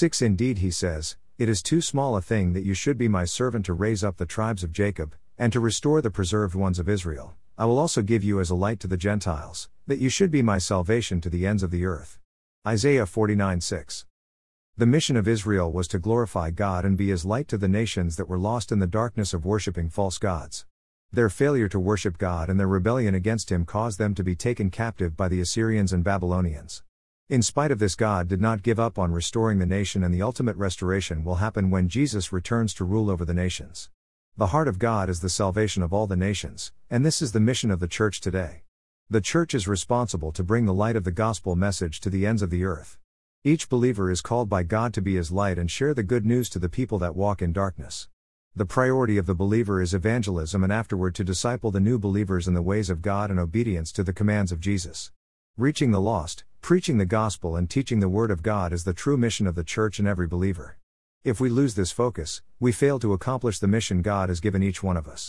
6 Indeed, he says, It is too small a thing that you should be my servant to raise up the tribes of Jacob, and to restore the preserved ones of Israel. I will also give you as a light to the Gentiles, that you should be my salvation to the ends of the earth. Isaiah 49 6. The mission of Israel was to glorify God and be as light to the nations that were lost in the darkness of worshipping false gods. Their failure to worship God and their rebellion against Him caused them to be taken captive by the Assyrians and Babylonians. In spite of this, God did not give up on restoring the nation, and the ultimate restoration will happen when Jesus returns to rule over the nations. The heart of God is the salvation of all the nations, and this is the mission of the church today. The church is responsible to bring the light of the gospel message to the ends of the earth. Each believer is called by God to be his light and share the good news to the people that walk in darkness. The priority of the believer is evangelism and afterward to disciple the new believers in the ways of God and obedience to the commands of Jesus. Reaching the lost, preaching the gospel, and teaching the Word of God is the true mission of the church and every believer. If we lose this focus, we fail to accomplish the mission God has given each one of us.